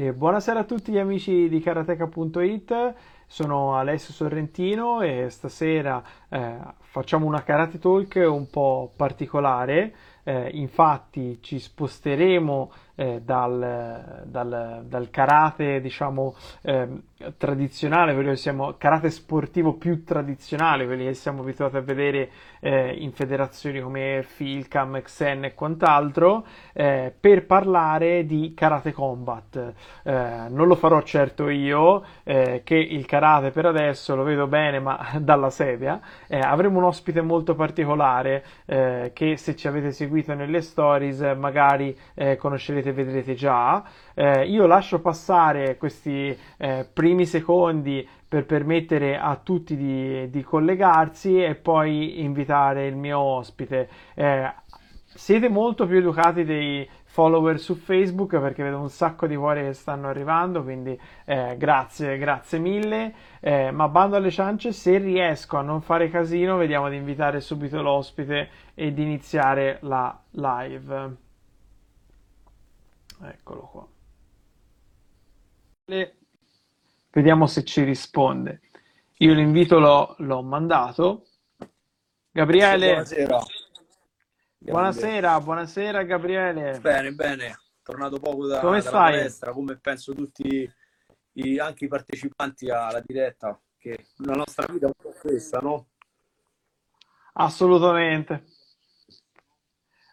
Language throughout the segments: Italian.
E buonasera a tutti gli amici di karateka.it, sono Alessio Sorrentino e stasera eh, facciamo una karate talk un po' particolare, eh, infatti ci sposteremo eh, dal, dal, dal, karate diciamo ehm, tradizionale, quello che siamo karate sportivo più tradizionale, quelli che siamo abituati a vedere eh, in federazioni come Filcam, Xen e quant'altro, eh, per parlare di karate combat. Eh, non lo farò certo io, eh, che il karate per adesso lo vedo bene, ma dalla sedia. Eh, avremo un ospite molto particolare che se ci avete seguito nelle stories magari conoscerete e vedrete già. Eh, io lascio passare questi eh, primi secondi per permettere a tutti di, di, collegarsi e poi invitare il mio ospite. Eh, siete molto più educati dei follower su Facebook perché vedo un sacco di cuori che stanno arrivando, quindi eh, grazie, grazie mille. Eh, ma bando alle ciance, se riesco a non fare casino, vediamo di invitare subito l'ospite e di iniziare la live. Eccolo qua. Vediamo se ci risponde. Io l'invito l'ho, l'ho mandato. Gabriele. Buonasera. Buonasera, buonasera Gabriele. Bene, bene. Tornato poco da, come dalla stai? palestra, come penso tutti i, anche i partecipanti alla diretta, che la nostra vita è un po' questa, no? Assolutamente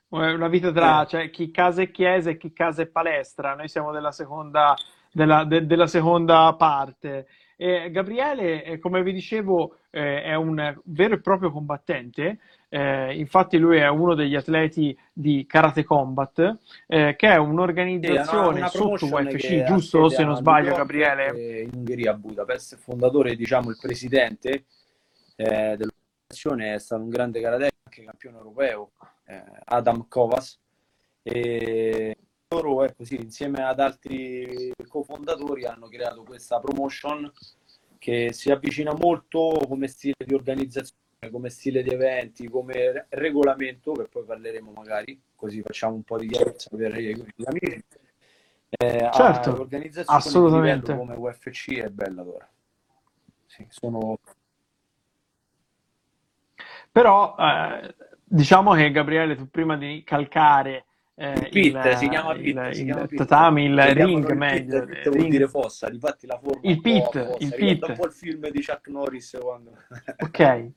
una vita tra eh. cioè, chi casa e chiesa e chi casa e palestra. Noi siamo della seconda, della, de, della seconda parte. E Gabriele, eh, come vi dicevo, eh, è un vero e proprio combattente. Eh, infatti, lui è uno degli atleti di Karate Combat, eh, che è un'organizzazione una, una sotto UFC, giusto? Se non sbaglio, Gabriele. In Ungheria, a Budapest, fondatore, diciamo, il presidente eh, dell'organizzazione, è stato un grande karateka, anche campione europeo eh, Adam Kovas. E loro, ecco, sì, insieme ad altri cofondatori, hanno creato questa promotion che si avvicina molto come stile di organizzazione, come stile di eventi, come regolamento, che poi parleremo magari, così facciamo un po' di chiarezza per gli amici. Eh, certo, assolutamente. come UFC e Bellator. Sì, sono... Però eh, Diciamo che Gabriele, tu prima di calcare eh, il, pit, il, si chiama pit, il, si chiama il pit. tatami, il ring meglio. Il pit vuol dire fossa, difatti la forma il pit, il pit. un po' il film di Chuck Norris quando... Ok.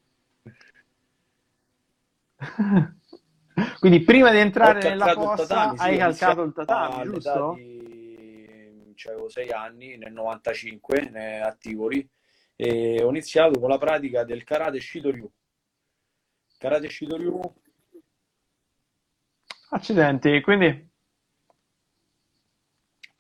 Quindi prima di entrare nella fossa tatami, hai sì, calcato il tatami, giusto? Di... Avevo sei anni, nel 95, a Tivoli, e ho iniziato con la pratica del karate Shitoryu Karate Shitoryu. Accidenti, quindi...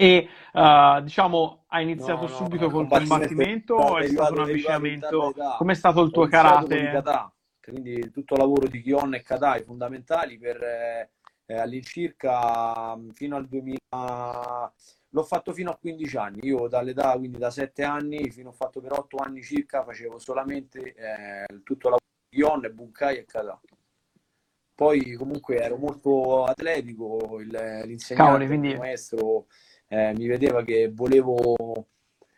E uh, diciamo, hai iniziato no, subito no, col combattimento o è stato un avvicinamento? Com'è stato il tuo karate? Kata, quindi tutto il lavoro di Kion e Kata i fondamentali per eh, all'incirca fino al 2000 l'ho fatto fino a 15 anni io dall'età quindi da 7 anni fino a fatto per 8 anni circa facevo solamente eh, tutto il lavoro Ion, Bunkai e Kata. Poi comunque ero molto atletico, il, l'insegnante, Cavoli, quindi... il maestro eh, mi vedeva che volevo,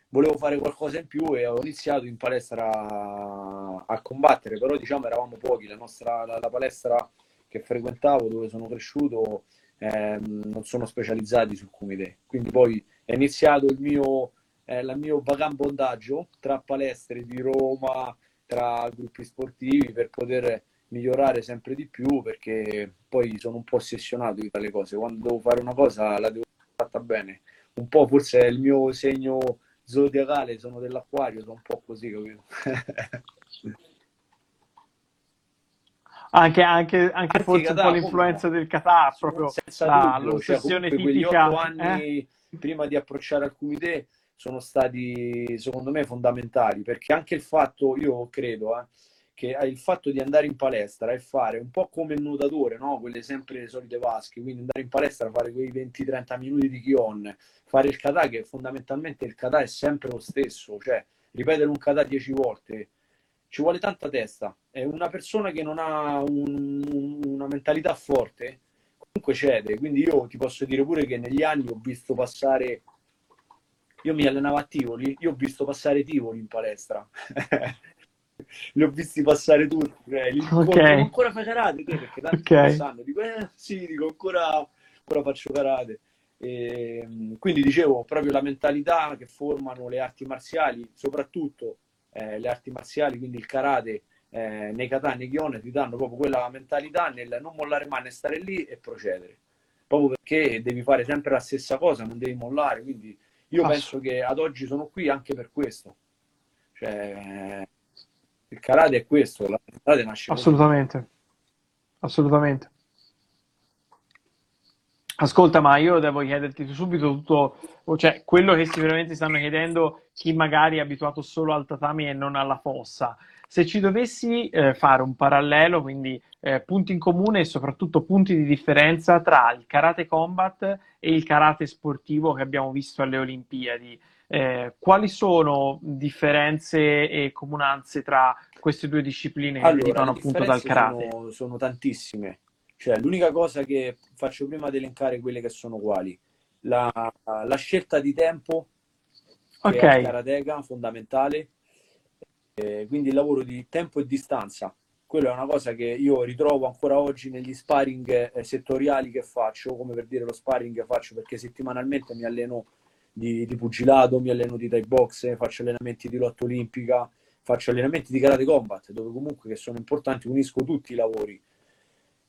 volevo fare qualcosa in più e ho iniziato in palestra a, a combattere, però diciamo eravamo pochi, la, nostra, la, la palestra che frequentavo, dove sono cresciuto, eh, non sono specializzati sul Kumite. Quindi poi è iniziato il mio, eh, il mio vagabondaggio tra palestre di Roma, tra gruppi sportivi per poter migliorare sempre di più perché poi sono un po' ossessionato di tale cose. Quando devo fare una cosa la devo fatta bene. Un po' forse è il mio segno zodiacale sono dell'acquario sono un po' così capito? Anche, anche, anche forse Qatar, un po' l'influenza del Qatar proprio la, dubbio, l'ossessione cioè, tipica anni eh? prima di approcciare al comité sono stati secondo me fondamentali perché anche il fatto, io credo, eh, che il fatto di andare in palestra e fare un po' come il nuotatore, no? quelle sempre le solite vasche, quindi andare in palestra, fare quei 20-30 minuti di chion, fare il kata che fondamentalmente il kata è sempre lo stesso, cioè ripetere un kata 10 volte ci vuole tanta testa. È una persona che non ha un, una mentalità forte, comunque cede. Quindi io ti posso dire pure che negli anni ho visto passare io mi allenavo a Tivoli, io ho visto passare Tivoli in palestra. li ho visti passare tutti, eh, li okay. ancora fai karate te? perché tanti okay. sanno, dico eh sì, dico ancora, ancora faccio karate. E, ehm, quindi dicevo proprio la mentalità che formano le arti marziali, soprattutto eh, le arti marziali, quindi il karate eh, nei kata, nei kion, ti danno proprio quella mentalità nel non mollare mai, nel stare lì e procedere. Proprio perché devi fare sempre la stessa cosa, non devi mollare. Quindi io penso che ad oggi sono qui anche per questo. Cioè, il karate è questo, la karate nasce Assolutamente. Così. Assolutamente. Ascolta, ma io devo chiederti subito tutto, cioè quello che sicuramente stanno chiedendo chi magari è abituato solo al tatami e non alla fossa. Se ci dovessi eh, fare un parallelo, quindi eh, punti in comune e soprattutto punti di differenza tra il karate combat e il karate sportivo che abbiamo visto alle Olimpiadi, eh, quali sono differenze e comunanze tra queste due discipline che allora, derivano appunto dal karate? Sono, sono tantissime. Cioè, l'unica cosa che faccio prima di elencare quelle che sono quali. La, la scelta di tempo, che okay. è karateka, fondamentale. Eh, quindi il lavoro di tempo e distanza. Quello è una cosa che io ritrovo ancora oggi negli sparring eh, settoriali che faccio, come per dire lo sparring che faccio perché settimanalmente mi alleno di, di pugilato, mi alleno di Thai box, faccio allenamenti di lotta olimpica, faccio allenamenti di karate combat, dove comunque che sono importanti, unisco tutti i lavori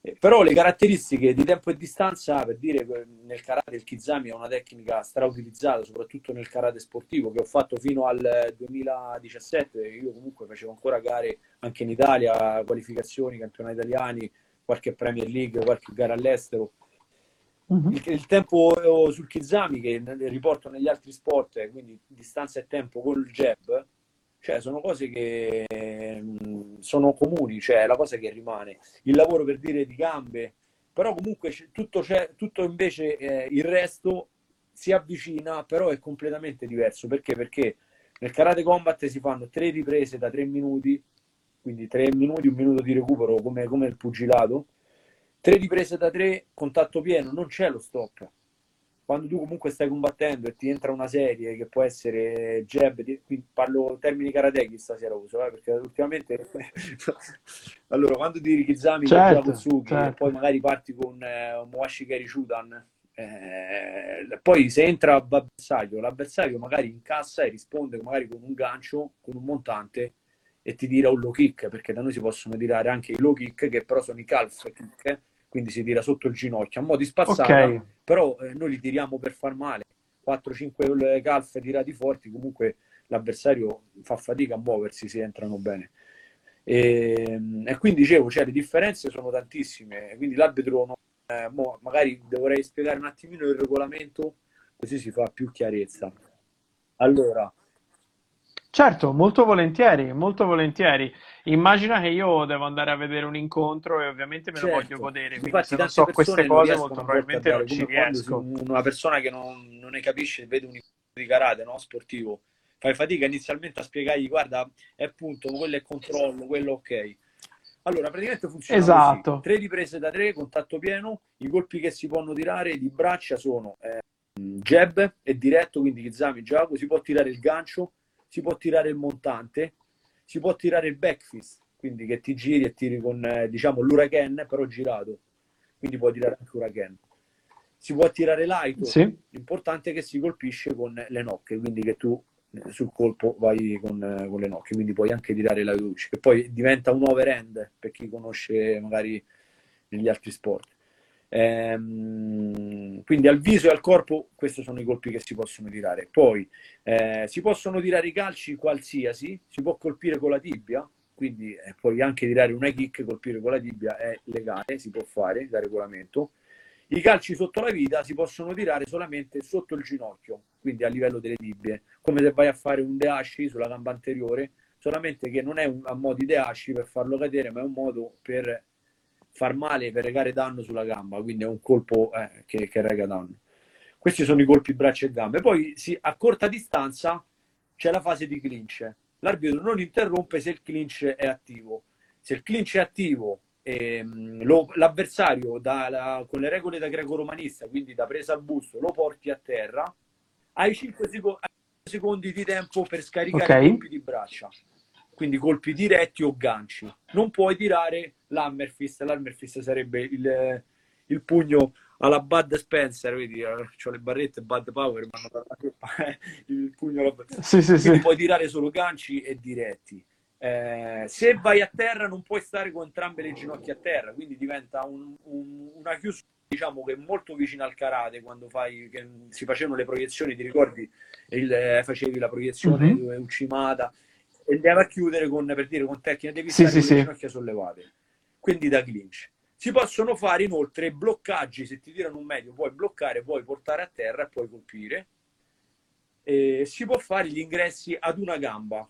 eh, però le caratteristiche di tempo e distanza, per dire nel karate il Kizami è una tecnica strautilizzata, soprattutto nel karate sportivo, che ho fatto fino al 2017. Io comunque facevo ancora gare anche in Italia, qualificazioni, campionati italiani, qualche Premier League, qualche gara all'estero. Uh-huh. Il, il, tempo sul Kizami, che riporto negli altri sport, quindi distanza e tempo col jab, cioè, sono cose che mh, sono comuni, cioè la cosa che rimane. Il lavoro per dire di gambe, però comunque tutto, c'è, tutto invece eh, il resto si avvicina, però è completamente diverso. Perché? Perché nel karate combat si fanno tre riprese da tre minuti, quindi tre minuti, un minuto di recupero come, come il pugilato, tre riprese da tre, contatto pieno, non c'è lo stop quando tu comunque stai combattendo e ti entra una serie che può essere jab, qui parlo termini karateki stasera uso, eh, perché ultimamente allora quando ti Rikizami certo, Kotsuki certo. e poi magari parti con eh, Moashi Keri Shudan eh, poi se entra l'avversario, l'avversario magari incassa e risponde magari con un gancio, con un montante e ti tira un low kick, perché da noi si possono tirare anche i low kick che però sono i calf kick quindi si tira sotto il ginocchio a mo' di spazzata, okay. però eh, noi li tiriamo per far male. 4-5 calfe tirati forti, comunque l'avversario fa fatica a muoversi, si entrano bene. E, ehm, e quindi dicevo, cioè, le differenze sono tantissime, quindi l'arbitro non, eh, magari dovrei spiegare un attimino il regolamento, così si fa più chiarezza. Allora, Certo, molto volentieri, molto volentieri. Immagina che io devo andare a vedere un incontro e ovviamente me lo certo. voglio godere, quindi Infatti, se non so queste cose molto probabilmente non ci riesco. Una persona che non, non ne capisce vede un incontro di karate no? sportivo, fai fatica inizialmente a spiegargli guarda è punto, quello è controllo, quello ok. Allora, praticamente funziona esatto. così. Tre riprese da tre, contatto pieno, i colpi che si possono tirare di braccia sono eh, jab e diretto, quindi Kizami Jago, si può tirare il gancio, si può tirare il montante, si può tirare il backfist, quindi che ti giri e tiri con eh, diciamo l'huracan però girato, quindi puoi tirare anche huracan. Si può tirare l'aito, sì. l'importante è che si colpisce con le nocche, quindi che tu eh, sul colpo vai con, eh, con le nocche, quindi puoi anche tirare la luce, che poi diventa un overhand per chi conosce magari negli altri sport. Ehm, quindi al viso e al corpo questi sono i colpi che si possono tirare. Poi eh, si possono tirare i calci qualsiasi, si può colpire con la tibia, quindi eh, puoi anche tirare un high kick, colpire con la tibia è legale, si può fare da regolamento. I calci sotto la vita si possono tirare solamente sotto il ginocchio, quindi a livello delle tibie, come se vai a fare un deashi sulla gamba anteriore, solamente che non è un, a modo di deashi per farlo cadere, ma è un modo per far male per regare danno sulla gamba, quindi è un colpo eh, che, che rega danno. Questi sono i colpi braccia e gambe. Poi sì, a corta distanza c'è la fase di clinch. L'arbitro non interrompe se il clinch è attivo. Se il clinch è attivo ehm, lo, l'avversario da, la, con le regole da greco-romanista, quindi da presa al busto, lo porti a terra, hai 5 secondi di tempo per scaricare Ok. i colpi di braccia, quindi colpi diretti o ganci. Non puoi tirare l'hammerfist, l'hammerfist sarebbe il, il pugno alla Bud Spencer, vedi, ho le barrette Bud Power, ma hanno dato il pugno alla... Sì, sì, Quindi sì. puoi tirare solo ganci e diretti. Eh, se vai a terra non puoi stare con entrambe le ginocchia a terra, quindi diventa un- un- una chiusura diciamo che è molto vicina al karate quando fai, che si facevano le proiezioni, ti ricordi? Il, eh, facevi la proiezione Mhm. dove Uchimata e andiamo a chiudere con, per dire, con tecnica, devi Sì, stare sì, con le ginocchia sollevate, quindi da clinch. Si possono fare inoltre bloccaggi, se ti tirano un medio puoi bloccare, puoi portare a terra e puoi colpire. E si può fare gli ingressi ad una gamba,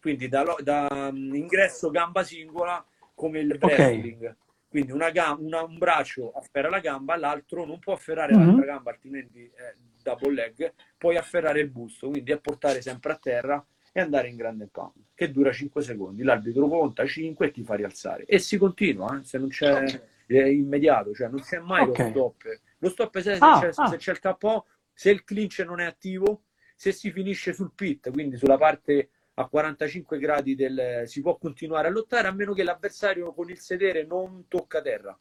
quindi da, da, mm, ingresso gamba singola come il wrestling. Quindi una gam- una- un braccio afferra la gamba, l'altro non può afferrare Mhm. l'altra gamba, altrimenti è double leg. Puoi afferrare il busto, quindi a portare sempre a terra e andare in grande pound, che dura 5 secondi. L'arbitro conta 5 e ti fa rialzare. E si continua, eh, se non c'è è immediato, cioè non c'è mai Ok. lo stop. Lo stop è se, Ah, c'è, ah. se c'è il KO, se il clinch non è attivo, se si finisce sul pit, quindi sulla parte a 45 gradi del si può continuare a lottare a meno che l'avversario con il sedere non tocca terra.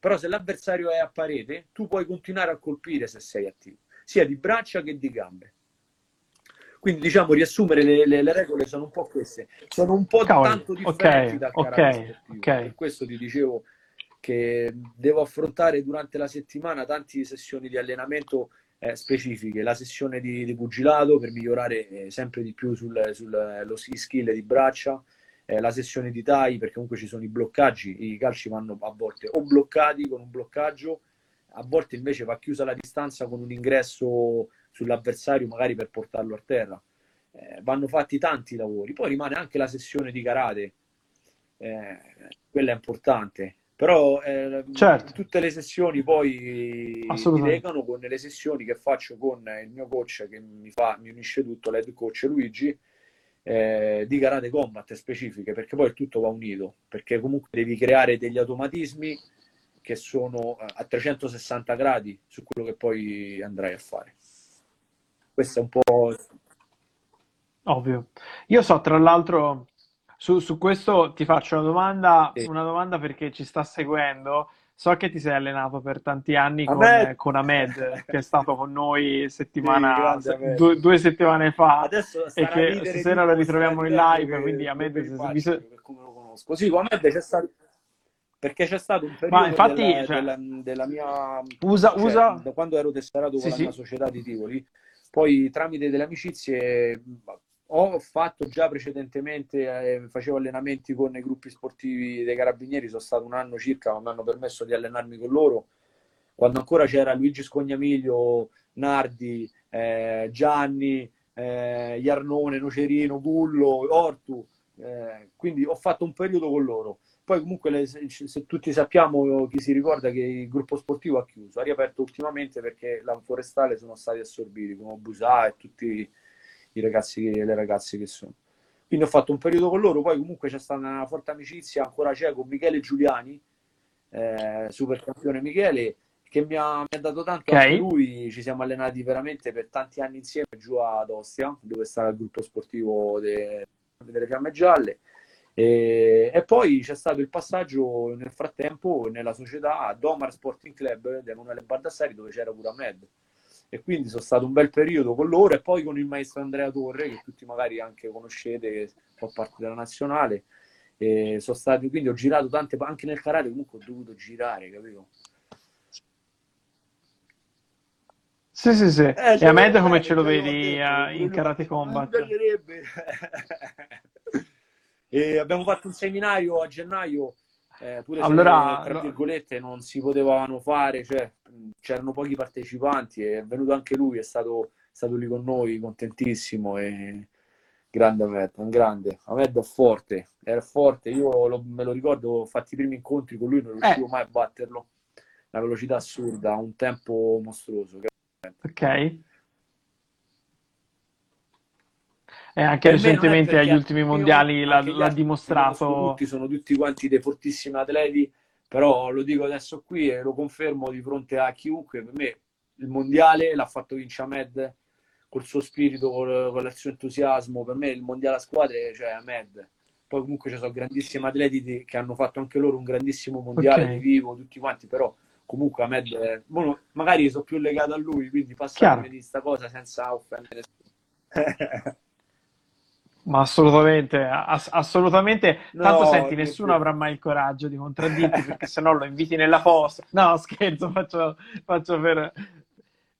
Però se l'avversario è a parete, tu puoi continuare a colpire se sei attivo, sia di braccia che di gambe. Quindi diciamo riassumere le, le- le regole sono un po' queste, sono un po' Cavoli, tanto differenti ok, dal ok, karate sportivo. ok. Per questo ti dicevo che devo affrontare durante la settimana tante sessioni di allenamento eh, specifiche, la sessione di, di pugilato per migliorare eh, sempre di più sul, sul- lo skill di braccia, eh, la sessione di tai perché comunque ci sono i bloccaggi, i calci vanno a volte o bloccati con un bloccaggio, a volte invece va chiusa la distanza con un ingresso sull'avversario magari per portarlo a terra. Eh, vanno fatti tanti lavori, poi rimane anche la sessione di karate, eh, quella è importante. Però eh, Certo. tutte le sessioni poi Assolutamente. legano con le sessioni che faccio con il mio coach che mi, fa, mi unisce tutto, l'head coach Luigi, eh, di karate combat specifiche, perché poi tutto va unito, perché comunque devi creare degli automatismi che sono eh, a 360 gradi su quello che poi andrai a fare. Questo è un po'... Ovvio. Io so, tra l'altro, su, su questo ti faccio una domanda, Sì. una domanda perché ci sta seguendo. So che ti sei allenato per tanti anni con, Ahmed! con Ahmed, che è stato con noi settimana, Sì, grande se- due, due settimane fa. Adesso e che stasera lo ritroviamo in live, ridendo quindi che- Ahmed, che se- faccio, visto- per come lo conosco. Sì, con Ahmed c'è stato... Perché c'è stato un periodo Ma infatti, della, cioè, della- della mia... usa, cioè, usa... da quando ero tesserato con Sì, la sì. società di Tivoli, poi tramite delle amicizie ho fatto già precedentemente, eh, facevo allenamenti con i gruppi sportivi dei carabinieri, sono stato un anno circa, ma mi hanno permesso di allenarmi con loro, quando ancora c'era Luigi Scognamiglio, Nardi, eh, Gianni, eh, Iarnone, Nocerino, Gullo, Ortu, eh, quindi ho fatto un periodo con loro. Poi comunque le- se, tutti sappiamo, chi si ricorda che il gruppo sportivo ha chiuso, ha riaperto ultimamente perché la forestale sono stati assorbiti, come Busà e tutti i ragazzi e le ragazze che sono. Quindi ho fatto un periodo con loro, poi comunque c'è stata una forte amicizia, ancora c'è con Michele Giuliani, eh, super campione Michele, che mi ha, mi ha dato tanto Ok. anche lui, ci siamo allenati veramente per tanti anni insieme giù ad Ostia, dove sta il gruppo sportivo de- delle Fiamme Gialle. E, e poi c'è stato il passaggio nel frattempo nella società Domar Sporting Club di Emanuele Baldassari dove c'era pure Ahmed e quindi sono stato un bel periodo con loro e poi con il maestro Andrea Torre che tutti magari anche conoscete che fa parte della nazionale e sono stati quindi ho girato tante anche nel karate comunque ho dovuto girare capito Sì, sì, sì. Eh, E ce Ahmed l'avevo come bene, ce lo l'avevo vedi eh, in. Karate Combat? E abbiamo fatto un seminario a gennaio, eh, pure se Allora, tra no- virgolette non si potevano fare, cioè mh, c'erano pochi partecipanti e è venuto anche lui, è stato, è stato lì con noi, contentissimo e grande Ahmed, un grande. Ahmed è forte, era forte, io lo- me lo ricordo, ho fatto i primi incontri con lui, non riuscivo Eh. mai a batterlo, una velocità assurda, un tempo mostruoso. Ok. E anche non è recentemente agli ultimi mondiali l'ha, anche dimostrato. tutti, sono tutti quanti dei fortissimi atleti, però lo dico adesso qui e lo confermo di fronte a chiunque, per me il mondiale l'ha fatto vincere Ahmed col suo spirito, con, con il suo entusiasmo. Per me il mondiale a squadre, cioè Ahmed. Poi comunque ci sono grandissimi atleti che hanno fatto anche loro un grandissimo mondiale Ok. di vivo, tutti quanti, però comunque Ahmed, è- magari sono più legato a lui, quindi passatemi di sta cosa senza offendere. Ma assolutamente, ass- assolutamente. Tanto No, senti, che- nessuno avrà mai il coraggio di contraddirti perché sennò lo inviti nella fossa. No, scherzo, faccio, faccio per...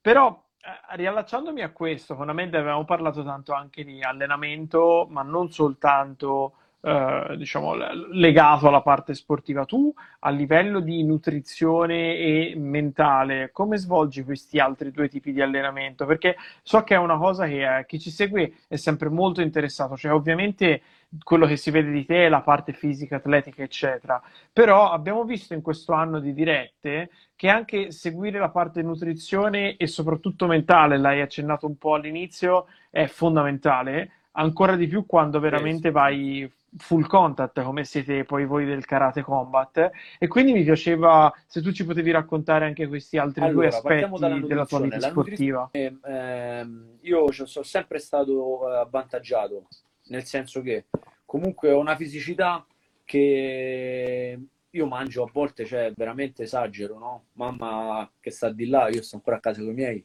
Però, eh, riallacciandomi a questo, fondamentalmente avevamo parlato tanto anche di allenamento, ma non soltanto, eh, diciamo, legato alla parte sportiva. Tu, a livello di nutrizione e mentale, come svolgi questi altri due tipi di allenamento? Perché so che è una cosa che eh, chi ci segue è sempre molto interessato, cioè ovviamente quello che si vede di te è la parte fisica, atletica, eccetera, però abbiamo visto in questo anno di dirette che anche seguire la parte nutrizione e soprattutto mentale, l'hai accennato un po' all'inizio, è fondamentale, ancora di più quando veramente vai full contact come siete poi voi del Karate Combat e quindi mi piaceva se tu ci potevi raccontare anche questi altri due Allora, partiamo aspetti della tua vita sportiva. nutrizione, ehm, io sono sempre stato eh, avvantaggiato, nel senso che comunque ho una fisicità che io mangio a volte, cioè veramente esagero, no? Mamma che sta di là, io sto ancora a casa con i miei,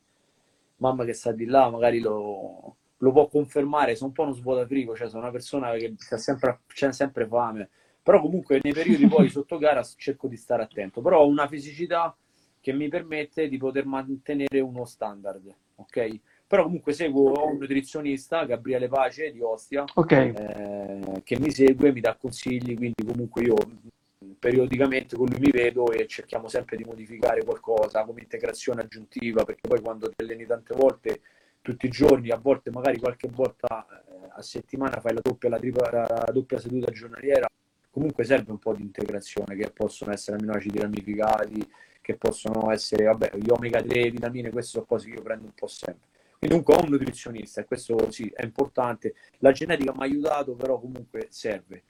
mamma che sta di là magari lo, lo può confermare, sono un po' uno svuotafrigo, cioè sono una persona che ha sempre, c'è sempre fame, però comunque nei periodi poi sotto gara cerco di stare attento, però ho una fisicità che mi permette di poter mantenere uno standard, ok? Però comunque seguo un nutrizionista, Gabriele Pace di Ostia, Ok, eh, che mi segue, mi dà consigli, quindi comunque io periodicamente con lui mi vedo e cerchiamo sempre di modificare qualcosa come integrazione aggiuntiva, perché poi quando ti alleni tante volte, tutti i giorni, a volte magari qualche volta eh, a settimana fai la doppia, la tripla, la doppia seduta giornaliera, comunque serve un po' di integrazione, che possono essere aminoacidi ramificati, che possono essere, vabbè, gli omega 3, vitamine, queste sono cose che io prendo un po' sempre. Quindi ho un nutrizionista e questo sì, è importante. La genetica mi ha aiutato, però comunque serve.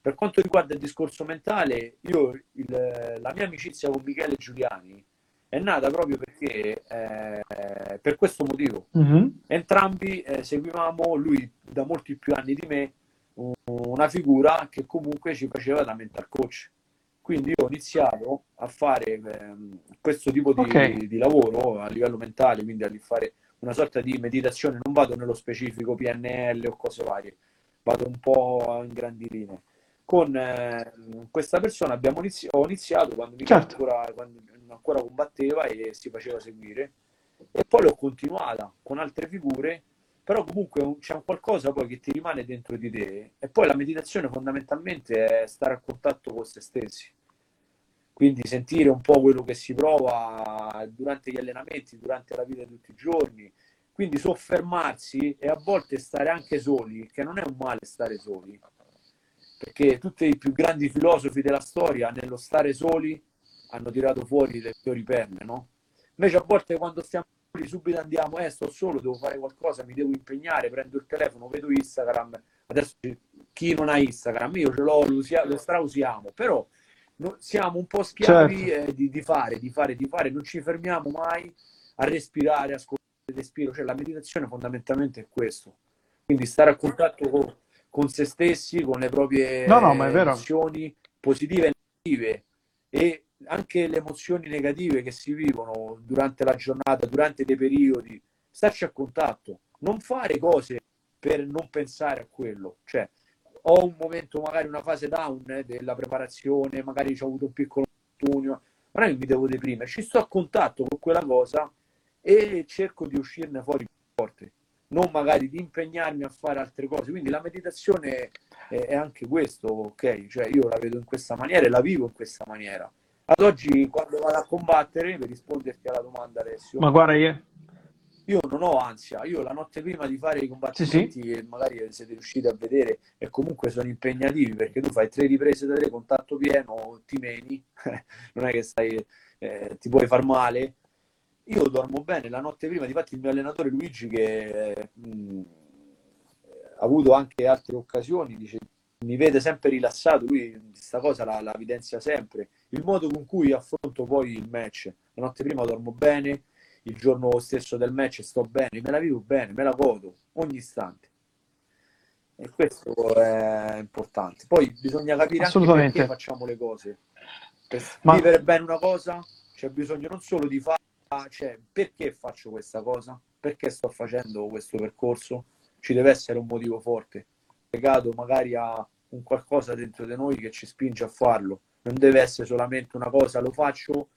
Per quanto riguarda il discorso mentale, io il- la mia amicizia con Michele Giuliani è nata proprio perché, eh, per questo motivo. Mhm. Entrambi eh, seguivamo, lui da molti più anni di me, un- una figura che comunque ci faceva da mental coach. Quindi io ho iniziato a fare ehm, questo tipo di, Ok. di lavoro a livello mentale, quindi a fare una sorta di meditazione, non vado nello specifico PNL o cose varie, vado un po' in grandi linee. Con eh, questa persona abbiamo inizi- ho iniziato quando Michele Certo. ancora, quando ancora combatteva e si faceva seguire, e poi l'ho continuata con altre figure, però comunque un- c'è un qualcosa poi che ti rimane dentro di te, e poi la meditazione fondamentalmente è stare a contatto con se stessi. Quindi sentire un po' quello che si prova durante gli allenamenti, durante la vita di tutti i giorni, quindi soffermarsi e a volte stare anche soli, che non è un male stare soli, perché tutti i più grandi filosofi della storia nello stare soli hanno tirato fuori le migliori perle, no? Invece a volte quando stiamo soli subito andiamo, eh, sto solo, devo fare qualcosa, mi devo impegnare, prendo il telefono, vedo Instagram, adesso chi non ha Instagram, io ce l'ho, lo, lo strausiamo, però no- siamo un po' schiavi Certo. eh, di, di fare, di fare, di fare, non ci fermiamo mai a respirare, ascoltare il respiro, cioè la meditazione fondamentalmente è questo, quindi stare a contatto con, con se stessi, con le proprie No, no, ma emozioni positive e negative e anche le emozioni negative che si vivono durante la giornata, durante dei periodi, starci a contatto, non fare cose per non pensare a quello, cioè ho un momento, magari una fase down eh, della preparazione, magari ho avuto un piccolo infortunio, non è che mi devo deprimere, ci sto a contatto con quella cosa e cerco di uscirne fuori più forte, non magari di impegnarmi a fare altre cose. Quindi la meditazione è, è anche questo, ok? Cioè io la vedo in questa maniera e la vivo in questa maniera. Ad oggi, quando vado a combattere, per risponderti alla domanda, Alessio, Ma guarda, io... io non ho ansia, io la notte prima di fare i combattimenti, e magari siete riusciti a vedere, e comunque sono impegnativi perché tu fai tre riprese da tre, contatto pieno, ti meni, non è che stai, eh, ti puoi far male. Io dormo bene la notte prima, difatti il mio allenatore Luigi che eh, mh, ha avuto anche altre occasioni, dice, mi vede sempre rilassato, lui questa cosa la, la evidenzia sempre, il modo con cui affronto poi il match, la notte prima dormo bene, il giorno stesso del match sto bene, me la vivo bene, me la godo ogni istante. E questo è importante. Poi bisogna capire anche perché facciamo le cose. Per Ma... vivere bene una cosa c'è bisogno non solo di fare, cioè perché faccio questa cosa? Perché sto facendo questo percorso? Ci deve essere un motivo forte, legato magari a un qualcosa dentro di noi che ci spinge a farlo. Non deve essere solamente una cosa, lo faccio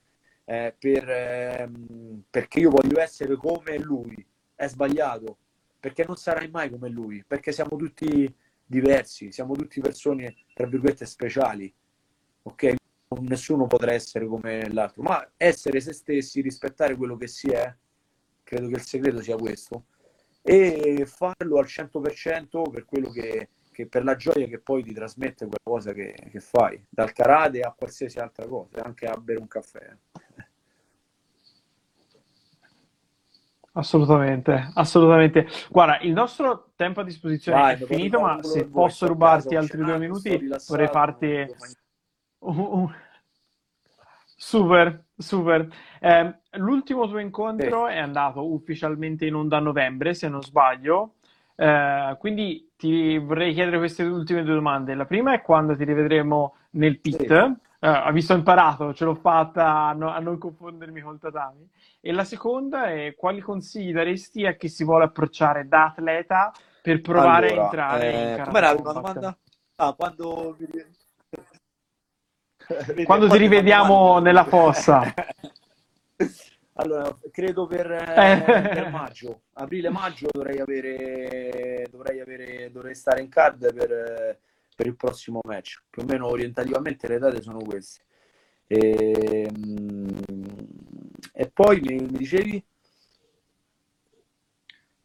eh, per, eh, perché io voglio essere come lui. È sbagliato, perché non sarai mai come lui, perché siamo tutti diversi, siamo tutti persone, tra virgolette, speciali. Ok? Nessuno potrà essere come l'altro, ma essere se stessi, rispettare quello che si è, credo che il segreto sia questo, e farlo al 100% per quello che, che per la gioia che poi ti trasmette quella cosa che, che fai, dal karate a qualsiasi altra cosa, anche a bere un caffè. Assolutamente, assolutamente. Guarda, il nostro tempo a disposizione Vai, è finito, ma se posso rubarti altri due minuti, vorrei farti un... Super, super. Eh, l'ultimo tuo incontro sì. è andato ufficialmente in onda a novembre, se non sbaglio. Eh, quindi ti vorrei chiedere queste ultime due domande. La prima è quando ti rivedremo nel pit. Sì. Uh, visto ho imparato, ce l'ho fatta a, no, a, non confondermi col tatami. E la seconda è quali consigli daresti a chi si vuole approcciare da atleta per provare allora, a entrare eh, in karate? Com'era la domanda? Ah, quando... quando ti rivediamo nella fossa. allora, credo per, eh. per maggio, aprile-maggio dovrei avere, dovrei avere, dovrei stare in card per per il prossimo match. Più o meno orientativamente le date sono queste. E, ehm, e poi mi, mi, dicevi?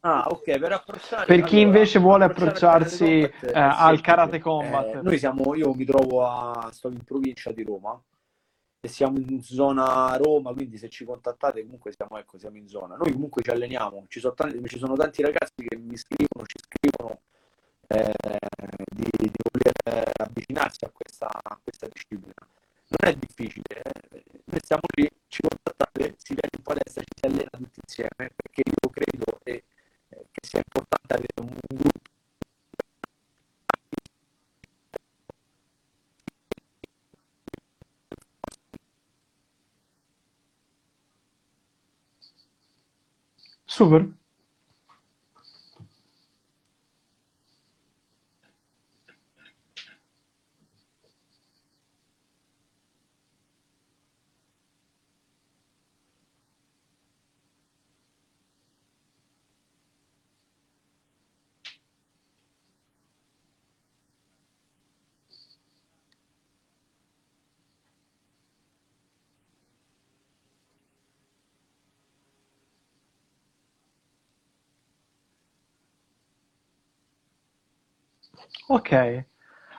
Ah, ok, per approcciare... Per chi allora, invece vuole approcciarsi eh, al Karate Combat. Eh, noi siamo, io mi trovo a, sto in provincia di Roma e siamo in zona Roma, quindi se ci contattate comunque siamo, ecco, siamo in zona. Noi comunque ci alleniamo, ci sono tanti, ci sono tanti ragazzi che mi scrivono, ci scrivono eh, di, di, voler avvicinarsi a questa, a questa, disciplina. Non è difficile, eh? noi stiamo lì, ci contattate, si viene in palestra, ci si allena tutti insieme, perché io credo che, eh, che sia importante avere un, un gruppo Super. Ok.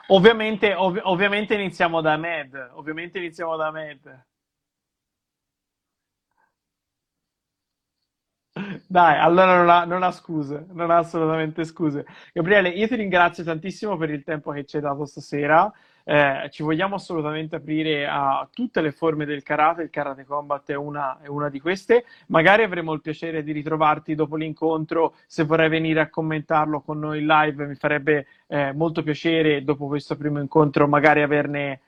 Ovviamente, ov- ovviamente iniziamo da Med. Ovviamente iniziamo da Med. Dai, allora non ha, non ha scuse, non ha assolutamente scuse. Gabriele, io ti ringrazio tantissimo per il tempo che ci hai dato stasera. Eh, ci vogliamo assolutamente aprire a tutte le forme del karate, il karate combat è una, è una, di queste. Magari avremo il piacere di ritrovarti dopo l'incontro, se vorrai venire a commentarlo con noi live, mi farebbe eh, molto piacere dopo questo primo incontro magari averne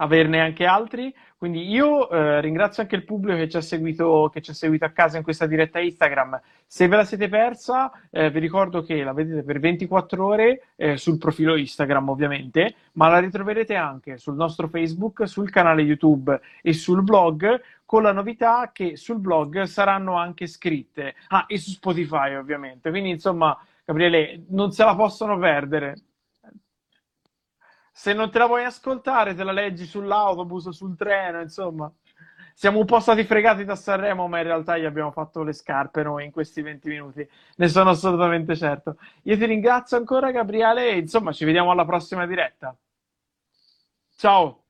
averne anche altri. Quindi io eh, ringrazio anche il pubblico che ci, ha seguito, che ci ha seguito a casa in questa diretta Instagram. Se ve la siete persa, eh, vi ricordo che la vedete per 24 ore eh, sul profilo Instagram, ovviamente, ma la ritroverete anche sul nostro Facebook, sul canale YouTube e sul blog, con la novità che sul blog saranno anche scritte. Ah, e su Spotify, ovviamente. Quindi, insomma, Gabriele, non se la possono perdere se non te la vuoi ascoltare, te la leggi sull'autobus, sul treno, insomma. Siamo un po' stati fregati da Sanremo, ma in realtà gli abbiamo fatto le scarpe noi in questi 20 minuti. Ne sono assolutamente certo. Io ti ringrazio ancora, Gabriele, e insomma, ci vediamo alla prossima diretta. Ciao!